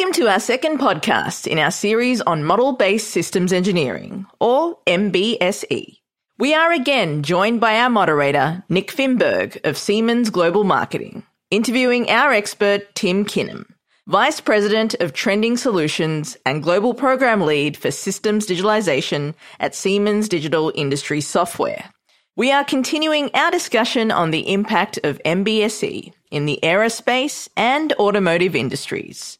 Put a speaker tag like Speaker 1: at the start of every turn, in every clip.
Speaker 1: Welcome to our second podcast in our series on model based systems engineering, or MBSE. We are again joined by our moderator, Nick Finberg of Siemens Global Marketing, interviewing our expert, Tim Kinman, Vice President of Trending Solutions and Global Program Lead for Systems Digitalization at Siemens Digital Industry Software. We are continuing our discussion on the impact of MBSE in the aerospace and automotive industries.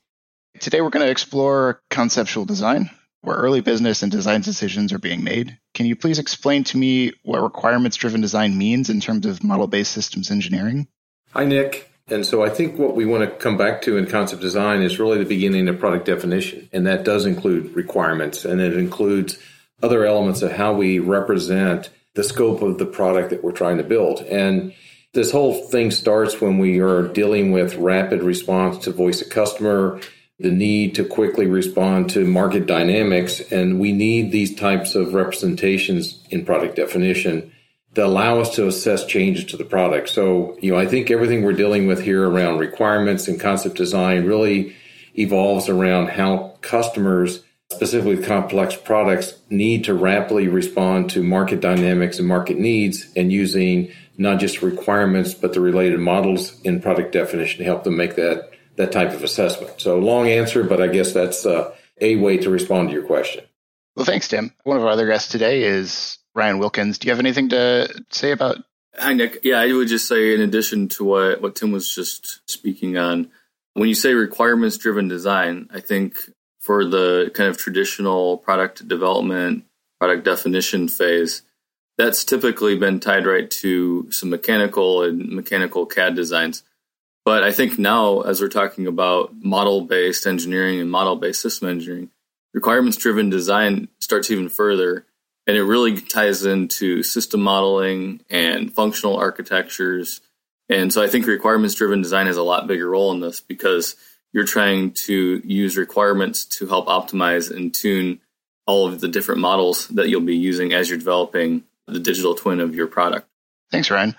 Speaker 2: Today we're going to explore conceptual design, where early business and design decisions are being made. Can you please explain to me what requirements driven design means in terms of model based systems engineering?
Speaker 3: Hi, Nick. And so I think what we want to come back to in concept design is really the beginning of product definition. And that does include requirements and it includes other elements of how we represent the scope of the product that we're trying to build. And this whole thing starts when we are dealing with rapid response to voice of customer, the need to quickly respond to market dynamics. And we need these types of representations in product definition that allow us to assess changes to the product. So, you know, I think everything we're dealing with here around requirements and concept design really evolves around how customers specifically complex products need to rapidly respond to market dynamics and market needs and using not just requirements but the related models in product definition to help them make that that type of assessment. So long answer, but I guess that's uh, a way to respond to your question.
Speaker 2: Well, thanks, Tim. One of our other guests today is Ryan Wilkins. Do you have anything to say about?
Speaker 4: Hi, Nick. Yeah, I would just say, in addition to what what Tim was just speaking on, when you say requirements driven design, I think for the kind of traditional product development, product definition phase, that's typically been tied right to some mechanical and mechanical CAD designs. But I think now, as we're talking about model based engineering and model based system engineering, requirements driven design starts even further. And it really ties into system modeling and functional architectures. And so I think requirements driven design has a lot bigger role in this because you're trying to use requirements to help optimize and tune all of the different models that you'll be using as you're developing the digital twin of your product.
Speaker 2: Thanks, Ryan.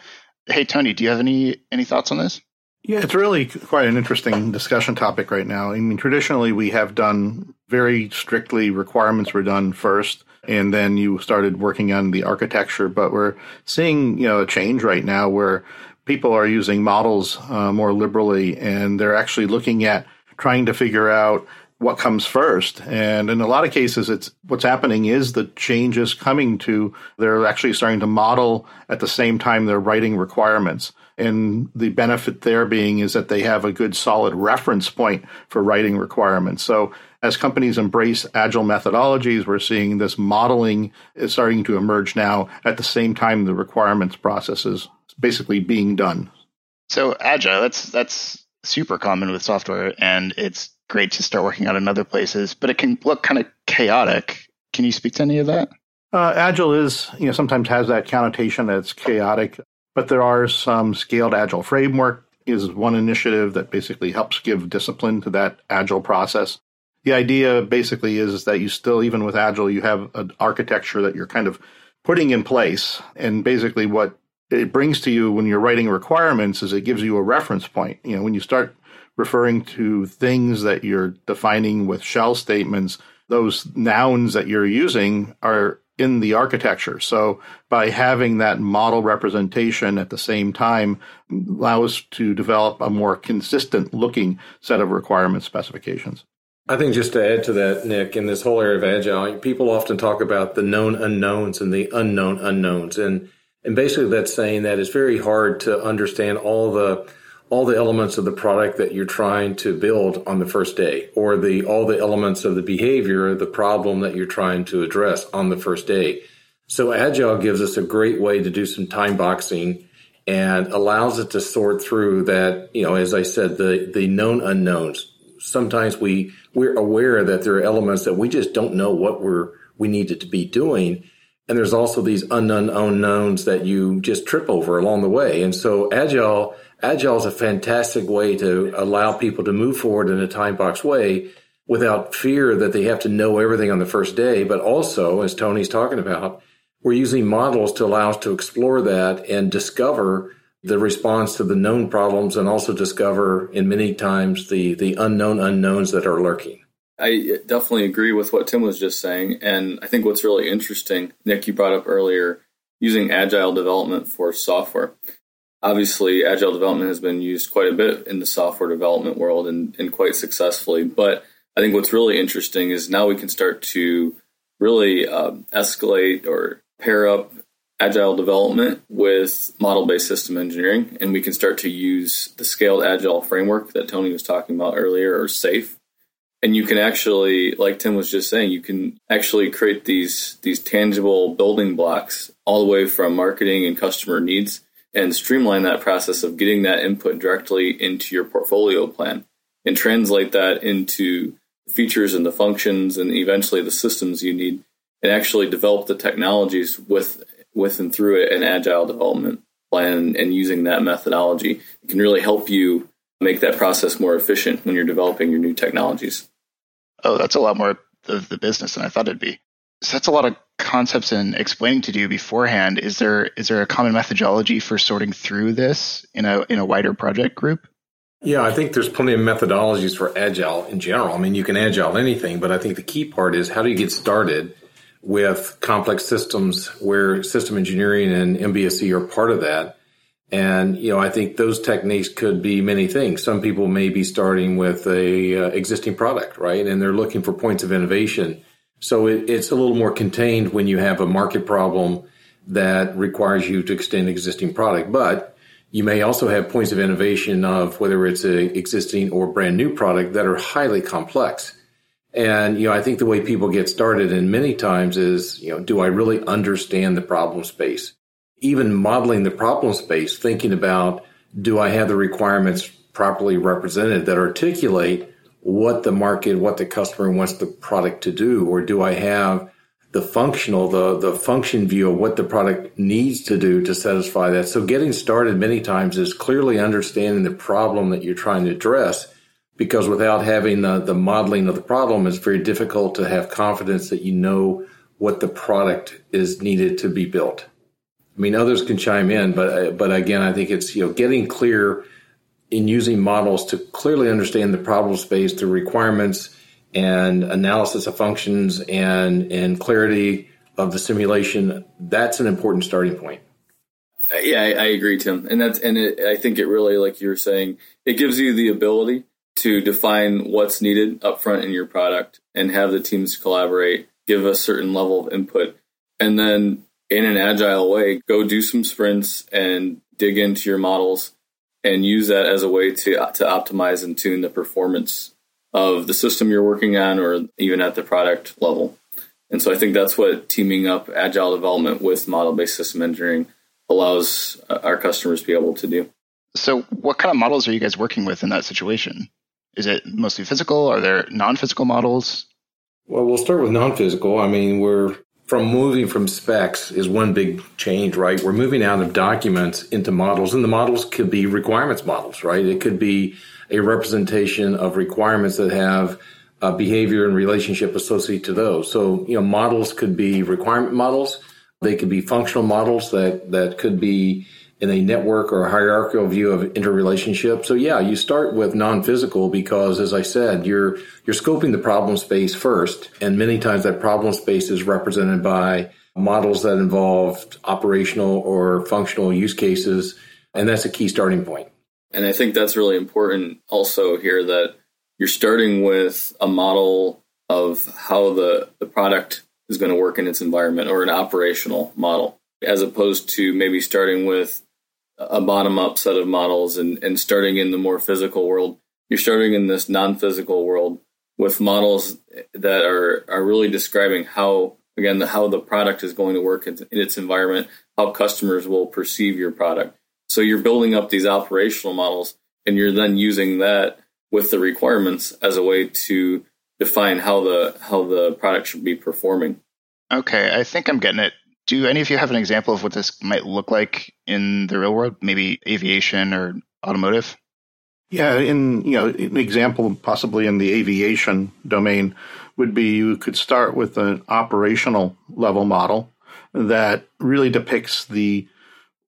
Speaker 2: Hey, Tony, do you have any any thoughts on this?
Speaker 5: Yeah, it's really quite an interesting discussion topic right now. I mean, traditionally we have done very strictly requirements were done first, and then you started working on the architecture. But we're seeing, you know, a change right now where people are using models uh, more liberally, and they're actually looking at trying to figure out what comes first. And in a lot of cases, it's what's happening is the change is coming to they're actually starting to model at the same time they're writing requirements. And the benefit there being is that they have a good solid reference point for writing requirements. So as companies embrace agile methodologies, we're seeing this modeling is starting to emerge now at the same time the requirements process is basically being done.
Speaker 2: So agile, that's that's super common with software and it's great to start working out in other places, but it can look kind of chaotic. Can you speak to any of that?
Speaker 5: Uh, agile is, you know, sometimes has that connotation that it's chaotic. But there are some scaled agile framework is one initiative that basically helps give discipline to that agile process. The idea basically is that you still, even with agile, you have an architecture that you're kind of putting in place. And basically what it brings to you when you're writing requirements is it gives you a reference point. You know, when you start referring to things that you're defining with shall statements, those nouns that you're using are in the architecture. So by having that model representation at the same time allows to develop a more consistent looking set of requirement specifications.
Speaker 3: I think just to add to that, Nick, in this whole area of agile, people often talk about the known unknowns and the unknown unknowns. And and basically that's saying that it's very hard to understand all the all the elements of the product that you're trying to build on the first day or the all the elements of the behavior the problem that you're trying to address on the first day. So agile gives us a great way to do some time boxing and allows it to sort through that you know as i said the the known unknowns. Sometimes we we're aware that there are elements that we just don't know what we're we needed to be doing. And there's also these unknown unknowns that you just trip over along the way. And so agile Agile is a fantastic way to allow people to move forward in a time box way without fear that they have to know everything on the first day. But also, as Tony's talking about, we're using models to allow us to explore that and discover the response to the known problems and also discover in many times the the unknown unknowns that are lurking.
Speaker 4: I definitely agree with what Tim was just saying. And I think what's really interesting, Nick, you brought up earlier, using agile development for software. Obviously, agile development has been used quite a bit in the software development world and, and quite successfully. But I think what's really interesting is now we can start to really uh, escalate or pair up agile development with model based system engineering. And we can start to use the scaled agile framework that Tony was talking about earlier, or SAFe, and you can actually like tim was just saying you can actually create these these tangible building blocks all the way from marketing and customer needs and streamline that process of getting that input directly into your portfolio plan and translate that into features and the functions and eventually the systems you need and actually develop the technologies with with and through an agile development plan and using that methodology it can really help you make that process more efficient when you're developing your new technologies
Speaker 2: oh, that's a lot more of the business than I thought it'd be. So that's a lot of concepts and explaining to do beforehand. Is there is there a common methodology for sorting through this in a in a wider project group?
Speaker 3: Yeah, I think there's plenty of methodologies for agile in general. I mean, you can agile anything, but I think the key part is how do you get started with complex systems where system engineering and MBSE are part of that and, you know, I think those techniques could be many things. Some people may be starting with a uh, existing product, right? And they're looking for points of innovation. So it, it's a little more contained when you have a market problem that requires you to extend existing product. But you may also have points of innovation of whether it's an existing or brand new product that are highly complex. And, you know, I think the way people get started and many times is, you know, do I really understand the problem space? even modeling the problem space, thinking about do I have the requirements properly represented that articulate what the market, what the customer wants the product to do, or do I have the functional, the, the function view of what the product needs to do to satisfy that. So getting started many times is clearly understanding the problem that you're trying to address because without having the, the modeling of the problem, it's very difficult to have confidence that you know what the product is needed to be built. I mean, others can chime in, but but again, I think it's you know getting clear in using models to clearly understand the problem space, the requirements, and analysis of functions, and and clarity of the simulation. That's an important starting point.
Speaker 4: Yeah, I, I agree, Tim, and that's and it, I think it really, like you were saying, it gives you the ability to define what's needed upfront in your product and have the teams collaborate, give a certain level of input, and then in an agile way, go do some sprints and dig into your models and use that as a way to to optimize and tune the performance of the system you're working on or even at the product level. And so I think that's what teaming up agile development with model-based system engineering allows uh, our customers to be able to do.
Speaker 2: So what kind of models are you guys working with in that situation? Is it mostly physical? Are there non-physical models?
Speaker 3: Well, we'll start with non-physical. I mean, we're from moving from specs is one big change, right? We're moving out of documents into models, and the models could be requirements models, right? It could be a representation of requirements that have behavior and relationship associated to those. So, you know, models could be requirement models. They could be functional models that, that could be in a network or a hierarchical view of interrelationship. So yeah, you start with non-physical because as I said, you're you're scoping the problem space first, and many times that problem space is represented by models that involve operational or functional use cases, and that's a key starting point.
Speaker 4: And I think that's really important also here that you're starting with a model of how the, the product is going to work in its environment or an operational model as opposed to maybe starting with a bottom up set of models and, and starting in the more physical world. You're starting in this non physical world with models that are, are really describing how, again, the, how the product is going to work in, in its environment, how customers will perceive your product. So you're building up these operational models and you're then using that with the requirements as a way to define how the how the product should be performing.
Speaker 2: Okay, I think I'm getting it do any of you have an example of what this might look like in the real world? Maybe aviation or automotive?
Speaker 5: Yeah, in you know, an example possibly in the aviation domain would be you could start with an operational level model that really depicts the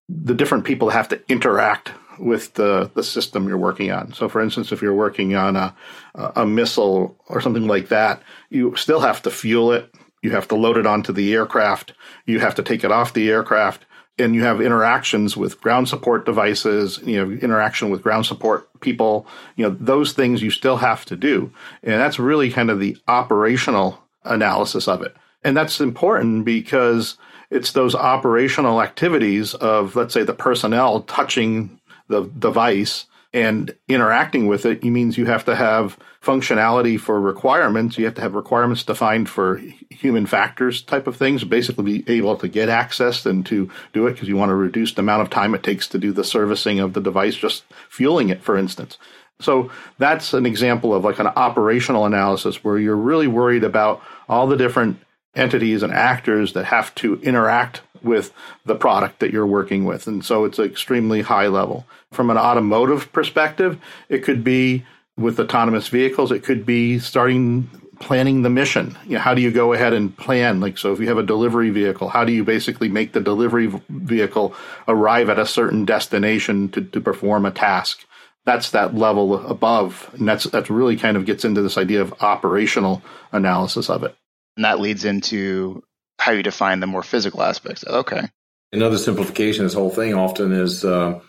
Speaker 5: the different people have to interact with the, the system you're working on. So, for instance, if you're working on a, a missile or something like that, you still have to fuel it. You have to load it onto the aircraft. You have to take it off the aircraft. And you have interactions with ground support devices, you know, interaction with ground support people, you know, those things you still have to do. And that's really kind of the operational analysis of it. And that's important because it's those operational activities of, let's say, the personnel touching the device and interacting with it, means you have to have functionality for requirements. You have to have requirements defined for human factors type of things, basically be able to get access and to do it because you want to reduce the amount of time it takes to do the servicing of the device, just fueling it, for instance. So that's an example of like an operational analysis where you're really worried about all the different entities and actors that have to interact with the product that you're working with. And so it's extremely high level. From an automotive perspective, it could be with autonomous vehicles, it could be starting planning the mission. You know, how do you go ahead and plan? Like, so if you have a delivery vehicle, how do you basically make the delivery vehicle arrive at a certain destination to, to perform a task? That's that level above. And that's, that's really kind of gets into this idea of operational analysis of it.
Speaker 2: And that leads into how you define the more physical aspects. Okay.
Speaker 3: Another simplification of this whole thing often is uh,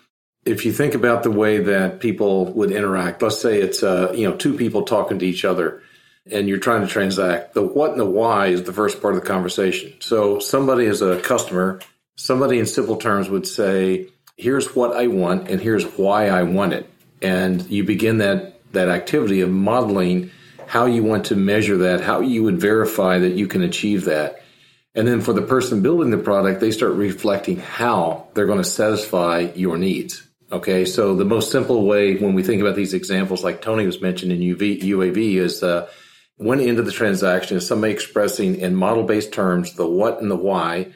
Speaker 3: if you think about the way that people would interact. Let's say it's uh, you know two people talking to each other, and you're trying to transact. The what and the why is the first part of the conversation. So somebody is a customer. Somebody in simple terms would say, "Here's what I want, and here's why I want it." And you begin that that activity of modeling how you want to measure that, how you would verify that you can achieve that. And then for the person building the product, they start reflecting how they're going to satisfy your needs. Okay. So the most simple way when we think about these examples, like Tony was mentioning in UV, UAV is, uh, one end of the transaction is somebody expressing in model based terms the what and the why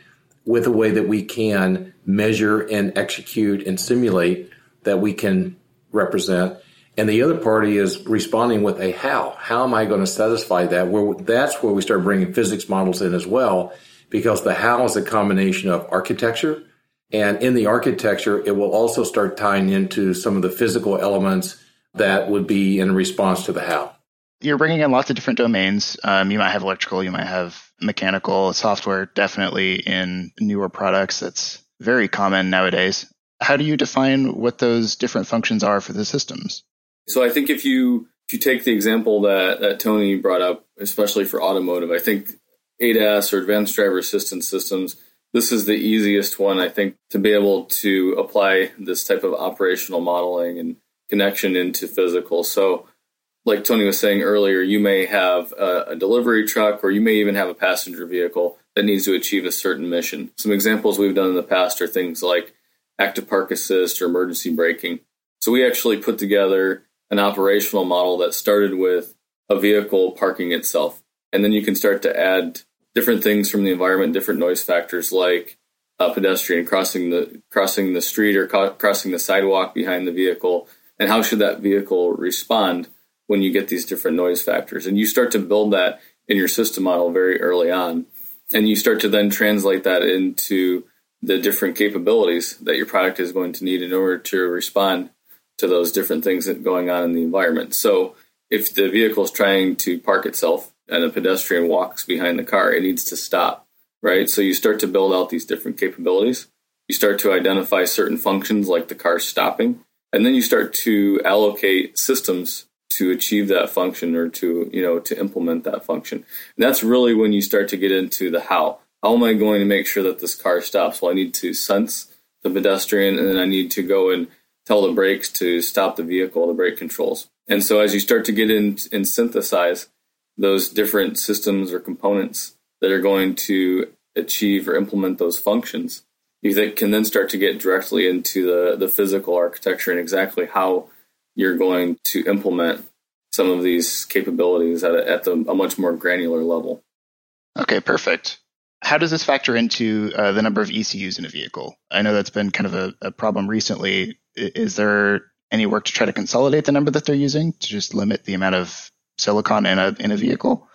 Speaker 3: with a way that we can measure and execute and simulate that we can represent. And the other party is responding with a how. How am I going to satisfy that? Where that's where we start bringing physics models in as well because the how is a combination of architecture. And in the architecture, it will also start tying into some of the physical elements that would be in response to the how.
Speaker 2: You're bringing in lots of different domains. Um, you might have electrical, you might have mechanical, software, definitely in newer products. That's very common nowadays. How do you define what those different functions are for the systems?
Speaker 4: So I think if you if you take the example that, that Tony brought up, especially for automotive, I think ADAS or advanced driver assistance systems, this is the easiest one, I think, to be able to apply this type of operational modeling and connection into physical. So, like Tony was saying earlier, you may have a, a delivery truck or you may even have a passenger vehicle that needs to achieve a certain mission. Some examples we've done in the past are things like active park assist or emergency braking. So, we actually put together an operational model that started with a vehicle parking itself. And then you can start to add different things from the environment, different noise factors like a pedestrian crossing the crossing the street or co- crossing the sidewalk behind the vehicle, and how should that vehicle respond when you get these different noise factors? And you start to build that in your system model very early on, and you start to then translate that into the different capabilities that your product is going to need in order to respond to those different things that going on in the environment. So if the vehicle is trying to park itself and a pedestrian walks behind the car, it needs to stop, right? So you start to build out these different capabilities. You start to identify certain functions like the car stopping, and then you start to allocate systems to achieve that function or to, you know, to implement that function. And that's really when you start to get into the how. How am I going to make sure that this car stops? Well, I need to sense the pedestrian and then I need to go and tell the brakes to stop the vehicle, the brake controls. And so as you start to get in and synthesize those different systems or components that are going to achieve or implement those functions, you can then start to get directly into the, the physical architecture and exactly how you're going to implement some of these capabilities at, a, at the, a much more granular level.
Speaker 2: Okay, perfect. How does this factor into uh, the number of ECUs in a vehicle? I know that's been kind of a, a problem recently. Is there any work to try to consolidate the number that they're using to just limit the amount of silicon in a in a vehicle?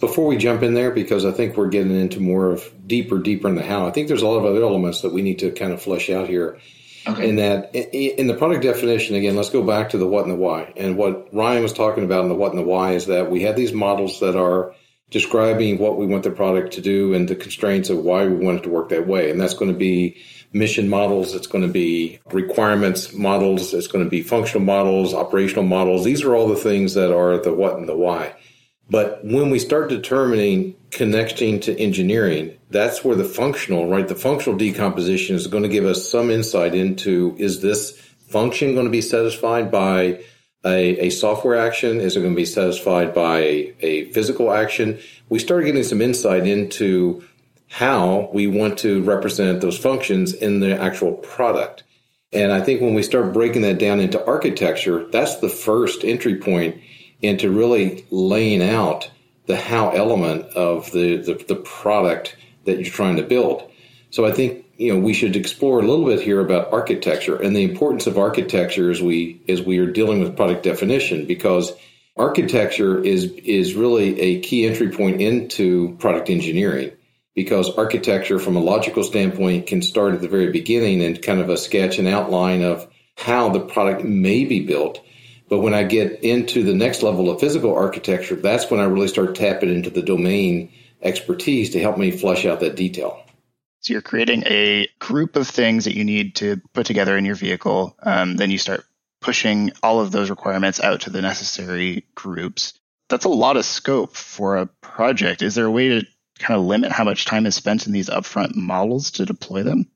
Speaker 3: before we jump in there, because I think we're getting into more of deeper, deeper in the how, I think there's a lot of other elements that we need to kind of flesh out here. Okay. In that, in the product definition, again, let's go back to the what and the why. And what Ryan was talking about in the what and the why is that we have these models that are describing what we want the product to do and the constraints of why we want it to work that way. And that's going to be mission models, it's going to be requirements models, it's going to be functional models, operational models. These are all the things that are the what and the why. But when we start determining connecting to engineering, that's where the functional, right? The functional decomposition is going to give us some insight into is this function going to be satisfied by a, a software action? Is it going to be satisfied by a, physical action? We start getting some insight into how we want to represent those functions in the actual product. And I think when we start breaking that down into architecture, that's the first entry point into really laying out the how element of the, the, the product that you're trying to build. So I think you know we should explore a little bit here about architecture and the importance of architecture as we as we are dealing with product definition because architecture is is really a key entry point into product engineering because architecture from a logical standpoint can start at the very beginning and kind of a sketch and outline of how the product may be built. But when i get into the next level of physical architecture that's when i really start tapping into the domain expertise to help me flesh out that detail
Speaker 2: so you're creating a group of things that you need to put together in your vehicle. Um, then you start pushing all of those requirements out to the necessary groups. That's a lot of scope for a project. Is there a way to kind of limit how much time is spent in these upfront models to deploy them?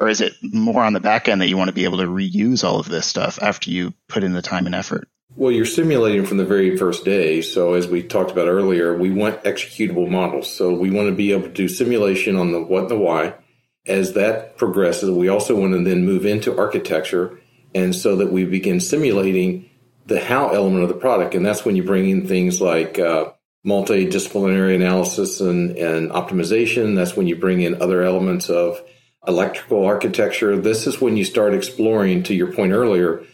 Speaker 2: Or is it more on the back end that you want to be able to reuse all of this stuff after you put in the time and effort?
Speaker 3: Well, you're simulating from the very first day. So, as we talked about earlier, we want executable models. So, we want to be able to do simulation on the what and the why. As that progresses, we also want to then move into architecture, and so that we begin simulating the how element of the product. And that's when you bring in things like uh, multidisciplinary analysis and, and optimization. That's when you bring in other elements of electrical architecture. This is when you start exploring, to your point earlier,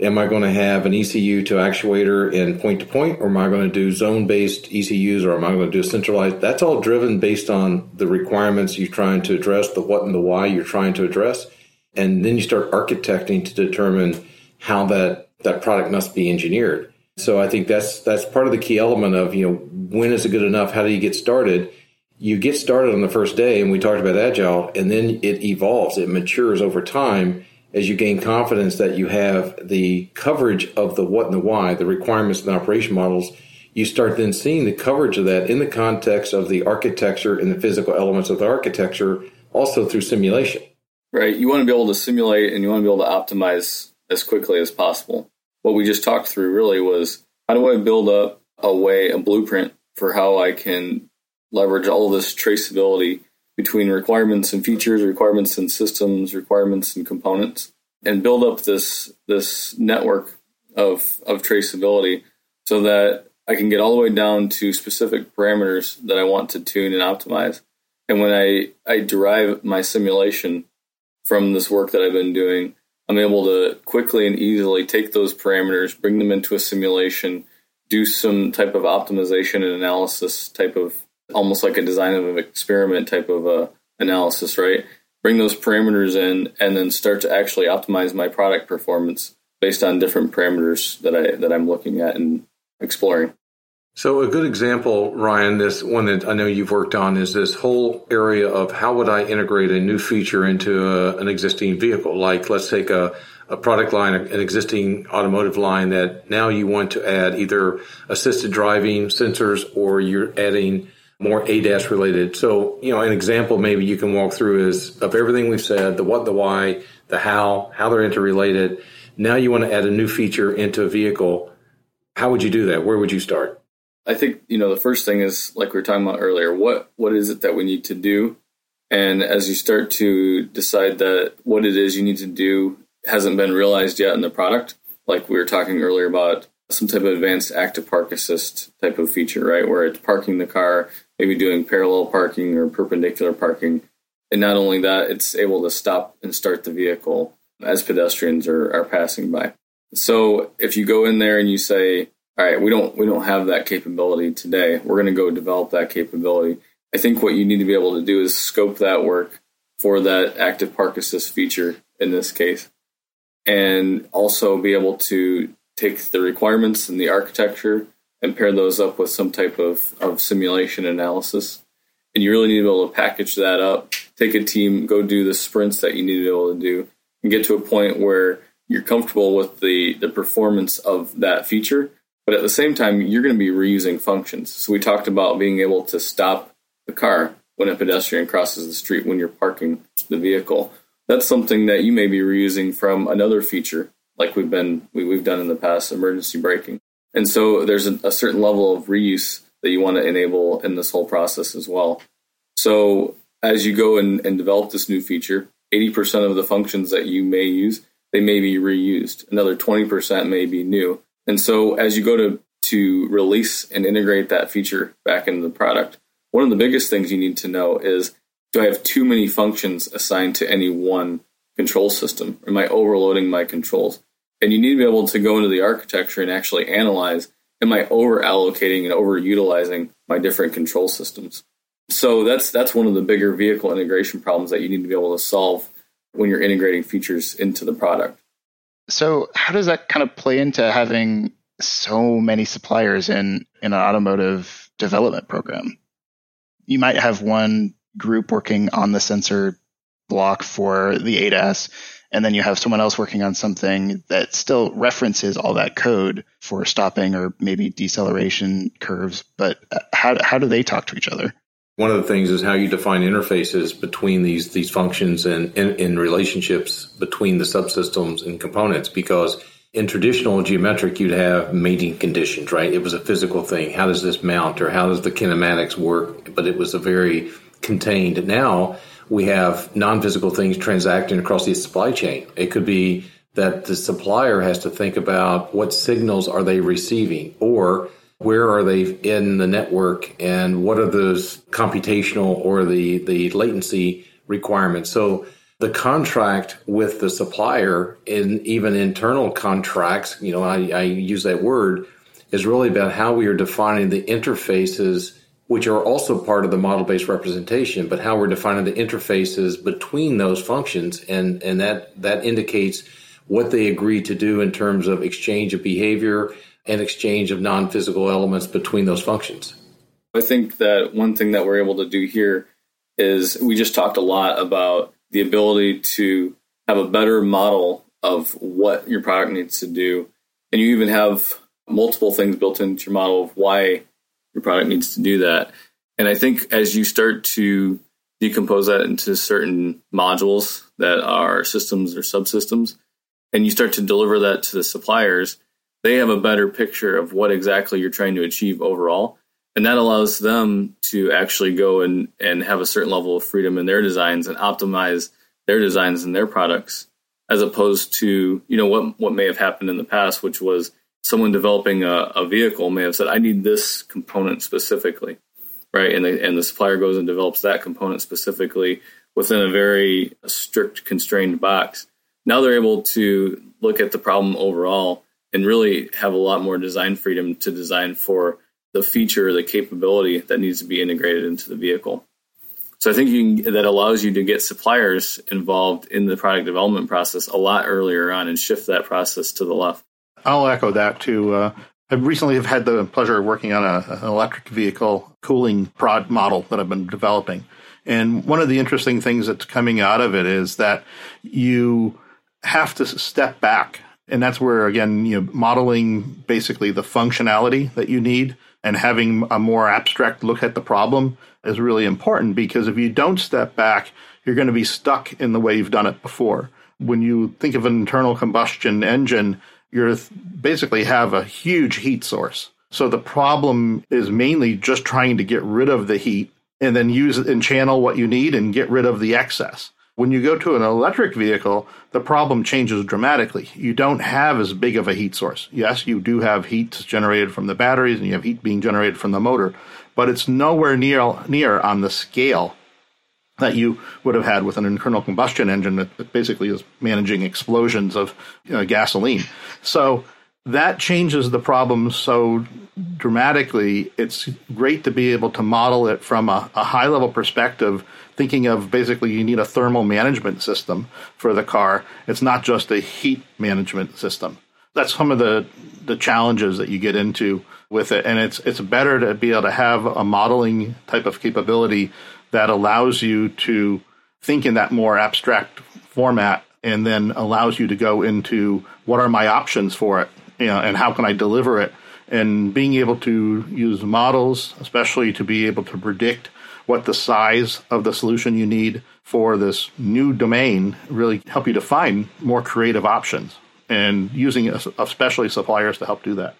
Speaker 3: am I going to have an ECU to actuator in point to point, or am I going to do zone based ECUs, or am I going to do centralized? That's all driven based on the requirements you're trying to address, the what and the why you're trying to address. And then you start architecting to determine how that, that product must be engineered. So I think that's that's part of the key element of, you know, when is it good enough? How do you get started? You get started on the first day, and we talked about agile, and then it evolves, it matures over time as you gain confidence that you have the coverage of the what and the why, the requirements and operation models, you start then seeing the coverage of that in the context of the architecture and the physical elements of the architecture, also through simulation.
Speaker 4: Right. You want to be able to simulate and you want to be able to optimize as quickly as possible. What we just talked through really was how do I build up a way, a blueprint for how I can leverage all this traceability between requirements and features, requirements and systems, requirements and components, and build up this this network of of traceability so that I can get all the way down to specific parameters that I want to tune and optimize. And when I, I derive my simulation from this work that I've been doing, I'm able to quickly and easily take those parameters, bring them into a simulation, do some type of optimization and analysis type of almost like a design of an experiment type of uh, analysis, right? Bring those parameters in and then start to actually optimize my product performance based on different parameters that I that I'm looking at and exploring.
Speaker 3: So a good example, Ryan, this one that I know you've worked on is this whole area of how would I integrate a new feature into a, an existing vehicle? Like let's take a, a product line, an existing automotive line that now you want to add either assisted driving sensors or you're adding more ADAS related. So, you know, an example maybe you can walk through is of everything we've said, the what, the why, the how, how they're interrelated. Now you want to add a new feature into a vehicle. How would you do that? Where would you start?
Speaker 4: I think, you know, the first thing is like we were talking about earlier, what what is it that we need to do? And as you start to decide that what it is you need to do hasn't been realized yet in the product, like we were talking earlier about some type of advanced active park assist type of feature, right? Where it's parking the car, maybe doing parallel parking or perpendicular parking. And not only that, it's able to stop and start the vehicle as pedestrians are, are passing by. So if you go in there and you say, all right, we don't we don't have that capability today. We're going to go develop that capability. I think what you need to be able to do is scope that work for that active park assist feature in this case, and also be able to take the requirements and the architecture and pair those up with some type of, of simulation analysis. And you really need to be able to package that up, take a team, go do the sprints that you need to be able to do, and get to a point where you're comfortable with the, the performance of that feature. But at the same time, you're going to be reusing functions. So we talked about being able to stop the car when a pedestrian crosses the street when you're parking the vehicle. That's something that you may be reusing from another feature, like we've been we, have done in the past, emergency braking. And so there's a, a certain level of reuse that you want to enable in this whole process as well. So as you go and, and develop this new feature, 80% of the functions that you may use, they may be reused. Another 20% may be new. And so as you go to, to release and integrate that feature back into the product, one of the biggest things you need to know is do I have too many functions assigned to any one control system? Am I overloading my controls? And you need to be able to go into the architecture and actually analyze am I over allocating and over utilizing my different control systems? So that's that's one of the bigger vehicle integration problems that you need to be able to solve when you're integrating features into the product.
Speaker 2: So how does that kind of play into having so many suppliers in, in an automotive development program? You might have one group working on the sensor block for the ADAS, and then you have someone else working on something that still references all that code for stopping or maybe deceleration curves. But uh, how, how do they talk to each other?
Speaker 3: One of the things is how you define interfaces between these these functions and in relationships between the subsystems and components. Because in traditional geometric, you'd have mating conditions, right? It was a physical thing. How does this mount, or how does the kinematics work? But it was a very contained. Now we have non-physical things transacting across the supply chain. It could be that the supplier has to think about what signals are they receiving or where are they in the network and what are those computational or the, the latency requirements. So the contract with the supplier and even internal contracts, you know, I, I use that word, is really about how we are defining the interfaces which are also part of the model based representation, but how we're defining the interfaces between those functions. And, and that, that indicates what they agree to do in terms of exchange of behavior and exchange of non physical elements between those functions.
Speaker 4: I think that one thing that we're able to do here is we just talked a lot about the ability to have a better model of what your product needs to do. And you even have multiple things built into your model of why your product needs to do that. And I think as you start to decompose that into certain modules that are systems or subsystems, and you start to deliver that to the suppliers, they have a better picture of what exactly you're trying to achieve overall. And that allows them to actually go and, and have a certain level of freedom in their designs and optimize their designs and their products, as opposed to, you know, what what may have happened in the past, which was someone developing a, a, vehicle may have said, I need this component specifically, right? And the, and the supplier goes and develops that component specifically within a very strict, constrained box. Now they're able to look at the problem overall and really have a lot more design freedom to design for the feature, the capability that needs to be integrated into the vehicle. So I think can, that allows you to get suppliers involved in the product development process a lot earlier on and shift that process to the left.
Speaker 5: I'll echo that too. Uh, I recently have had the pleasure of working on a, an electric vehicle cooling prod model that I've been developing. And one of the interesting things that's coming out of it is that you have to step back. And that's where, again, you know, modeling basically the functionality that you need and having a more abstract look at the problem is really important because if you don't step back, you're going to be stuck in the way you've done it before. When you think of an internal combustion engine, you basically have a huge heat source. So the problem is mainly just trying to get rid of the heat and then use and channel what you need and get rid of the excess. When you go to an electric vehicle, the problem changes dramatically. You don't have as big of a heat source. Yes, you do have heat generated from the batteries and you have heat being generated from the motor, but it's nowhere near near on the scale that you would have had with an internal combustion engine that, basically is managing explosions of know, gasoline. So that changes the problem so dramatically. It's great to be able to model it from a, a high level perspective, thinking of basically you need a thermal management system for the car. It's not just a heat management system. That's some of the, the challenges that you get into with it. And it's, it's better to be able to have a modeling type of capability that allows you to think in that more abstract format and then allows you to go into what are my options for it you know, and how can I deliver it and being able to use models, especially to be able to predict what the size of the solution you need for this new domain, really help you to find more creative options and using especially suppliers to help do that.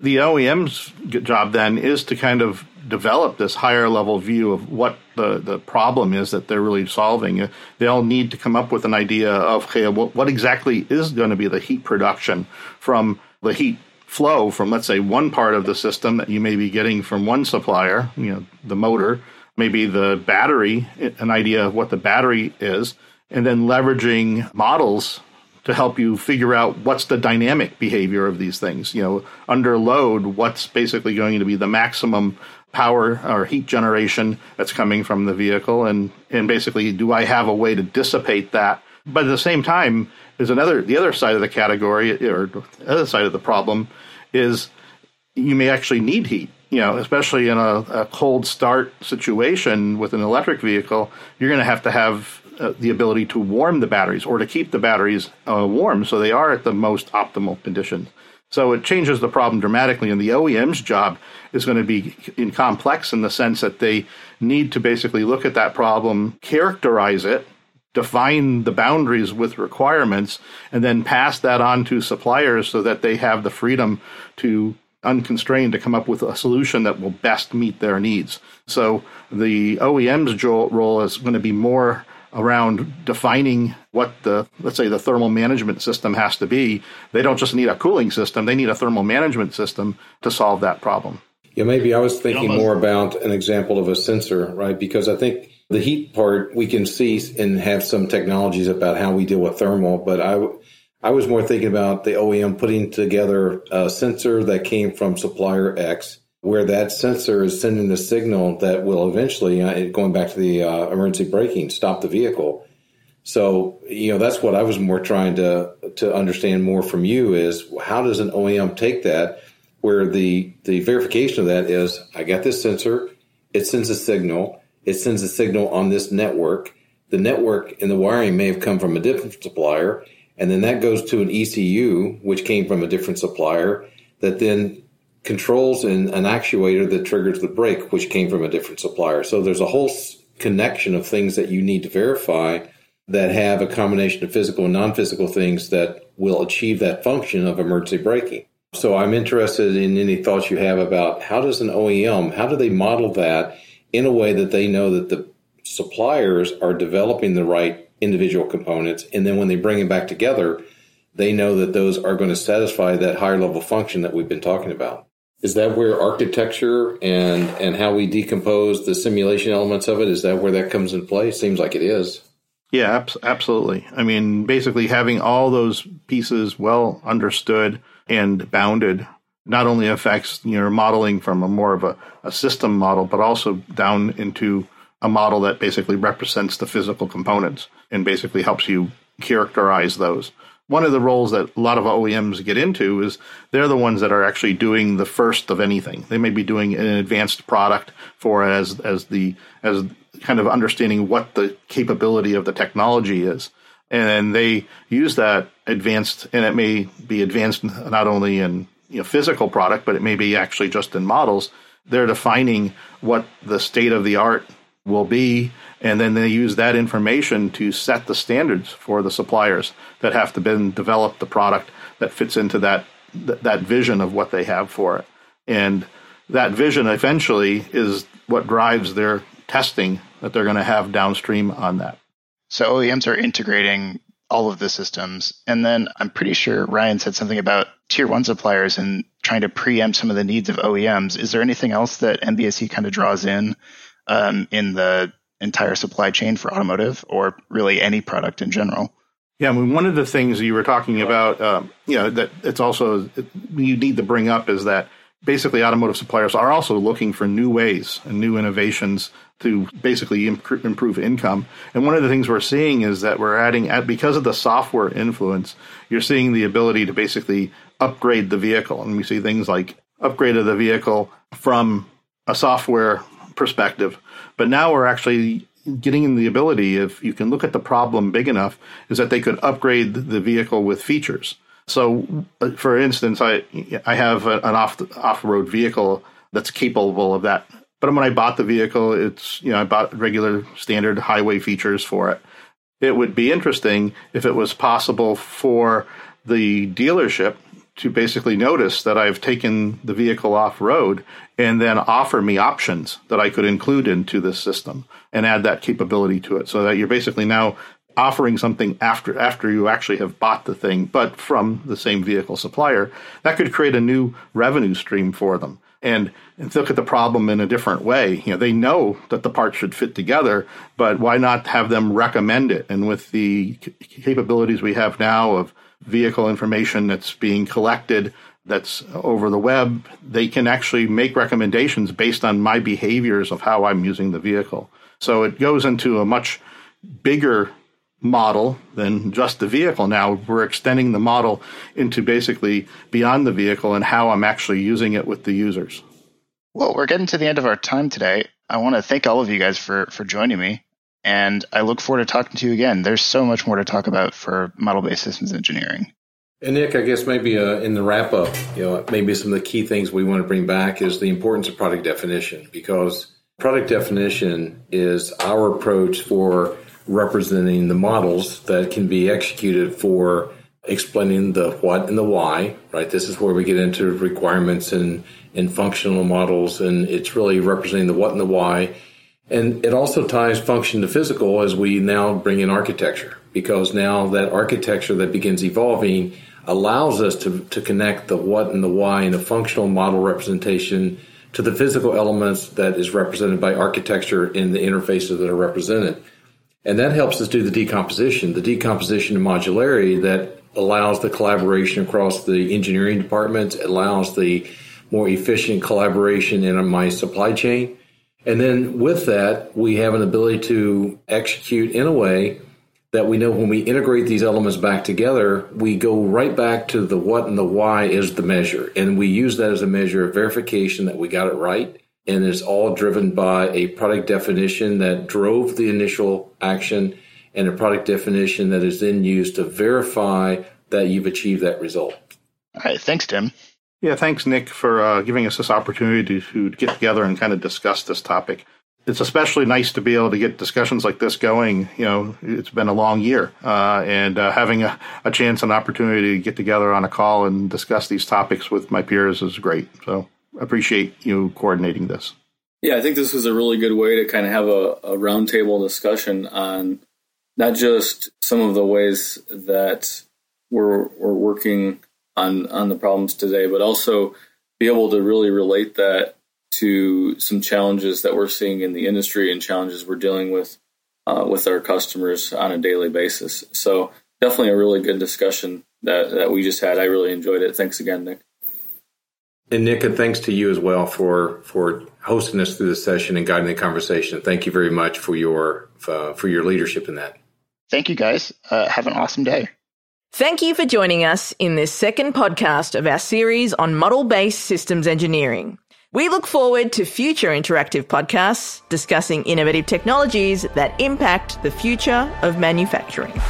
Speaker 5: The OEM's job then is to kind of develop this higher level view of what the, the problem is that they're really solving. They'll need to come up with an idea of, what, what exactly is going to be the heat production from the heat flow from, let's say, one part of the system that you may be getting from one supplier, you know, the motor, maybe the battery, an idea of what the battery is, and then leveraging models to help you figure out what's the dynamic behavior of these things. You know, under load, what's basically going to be the maximum power or heat generation that's coming from the vehicle, and and basically, do I have a way to dissipate that? But at the same time, is another the other side of the category or the other side of the problem is you may actually need heat. You know, especially in a, a cold start situation with an electric vehicle, you're going to have to have uh, the ability to warm the batteries or to keep the batteries uh, warm so they are at the most optimal conditions. So it changes the problem dramatically, and the OEM's job is going to be in complex in the sense that they need to basically look at that problem, characterize it, define the boundaries with requirements and then pass that on to suppliers so that they have the freedom to unconstrained to come up with a solution that will best meet their needs. So the OEM's role is going to be more around defining what the let's say the thermal management system has to be. They don't just need a cooling system, they need a thermal management system to solve that problem.
Speaker 3: Yeah, maybe I was thinking more about an example of a sensor, right? Because I think the heat part we can see and have some technologies about how we deal with thermal, but I I was more thinking about the OEM putting together a sensor that came from supplier X, where that sensor is sending the signal that will eventually, uh, going back to the uh, emergency braking, stop the vehicle. So you know that's what I was more trying to to understand more from you is how does an OEM take that, where the the verification of that is I got this sensor, it sends a signal it sends a signal on this network. The network and the wiring may have come from a different supplier, and then that goes to an ECU, which came from a different supplier, that then controls an, an actuator that triggers the brake, which came from a different supplier. So there's a whole connection of things that you need to verify that have a combination of physical and non-physical things that will achieve that function of emergency braking. So I'm interested in any thoughts you have about how does an OEM, how do they model that in a way that they know that the suppliers are developing the right individual components. And then when they bring them back together, they know that those are going to satisfy that higher level function that we've been talking about. Is that where architecture and, and how we decompose the simulation elements of it, is that where that comes in play? Seems like it is.
Speaker 5: Yeah, absolutely. I mean, basically having all those pieces well understood and bounded not only affects your modeling from a more of a, a system model, but also down into a model that basically represents the physical components and basically helps you characterize those. One of the roles that a lot of OEMs get into is they're the ones that are actually doing the first of anything. They may be doing an advanced product for as as the as kind of understanding what the capability of the technology is. And they use that advanced, and it may be advanced not only in you know, physical product, but it may be actually just in models. They're defining what the state of the art will be, and then they use that information to set the standards for the suppliers that have to then develop the product that fits into that that vision of what they have for it. And that vision eventually is what drives their testing that they're going to have downstream on that.
Speaker 2: So OEMs are integrating all of the systems. And then I'm pretty sure Ryan said something about tier one suppliers and trying to preempt some of the needs of OEMs. Is there anything else that MBSE kind of draws in um, in the entire supply chain for automotive or really any product in general?
Speaker 5: Yeah, I mean, one of the things you were talking about, um, you know, that it's also you need to bring up is that basically automotive suppliers are also looking for new ways and new innovations to basically improve income. And one of the things we're seeing is that we're adding, at because of the software influence, you're seeing the ability to basically upgrade the vehicle. And we see things like upgrade of the vehicle from a software perspective. But now we're actually getting in the ability, if you can look at the problem big enough, is that they could upgrade the vehicle with features. So, uh, for instance, I I have an off off road vehicle that's capable of that. But when I bought the vehicle, it's you know I bought regular standard highway features for it. It would be interesting if it was possible for the dealership to basically notice that I've taken the vehicle off road and then offer me options that I could include into this system and add that capability to it so that you're basically now offering something after after you actually have bought the thing but from the same vehicle supplier. That could create a new revenue stream for them. And, look at the problem in a different way. You know they know that the parts should fit together but why not have them recommend it? And with the capabilities we have now of vehicle information that's being collected that's over the web, they can actually make recommendations based on my behaviors of how I'm using the vehicle. So it goes into a much bigger model than just the vehicle. Now we're extending the model into basically beyond the vehicle and how I'm actually using it with the users.
Speaker 2: Well, we're getting to the end of our time today. I want to thank all of you guys for for joining me. And I look forward to talking to you again. There's so much more to talk about for model based systems engineering.
Speaker 3: And Nick, I guess maybe uh, in the wrap up, you know, maybe some of the key things we want to bring back is the importance of product definition because product definition is our approach for representing the models that can be executed for explaining the what and the why, right? This is where we get into requirements and, and functional models, and it's really representing the what and the why and it also ties function to physical as we now bring in architecture, because now that architecture that begins evolving allows us to, to connect the what and the why in a functional model representation to the physical elements that is represented by architecture in the interfaces that are represented. And that helps us do the decomposition, the decomposition and modularity that allows the collaboration across the engineering departments, allows the more efficient collaboration in my supply chain and then with that, we have an ability to execute in a way that we know when we integrate these elements back together, we go right back to the what and the why is the measure. And we use that as a measure of verification that we got it right. And it's all driven by a product definition that drove the initial action and a product definition that is then used to verify that you've achieved that result.
Speaker 2: All right. Thanks, Tim.
Speaker 5: Yeah, thanks, Nick, for uh, giving us this opportunity to, to get together and kind of discuss this topic. It's especially nice to be able to get discussions like this going. You know, it's been a long year, uh, and uh, having a, a chance and opportunity to get together on a call and discuss these topics with my peers is great. So, appreciate you coordinating this.
Speaker 4: Yeah, I think this was a really good way to kind of have a, a roundtable discussion on not just some of the ways that we're, we're working on on the problems today, but also be able to really relate that to some challenges that we're seeing in the industry and challenges we're dealing with uh, with our customers on a daily basis. So definitely a really good discussion that that we just had. I really enjoyed it. Thanks again, Nick.
Speaker 3: And Nick, and thanks to you as well for for hosting us through the session and guiding the conversation. Thank you very much for your uh, for your leadership in that.
Speaker 2: Thank you, guys. Uh, have an awesome day.
Speaker 1: Thank you for joining us in this second podcast of our series on model based systems engineering. We look forward to future interactive podcasts discussing innovative technologies that impact the future of manufacturing.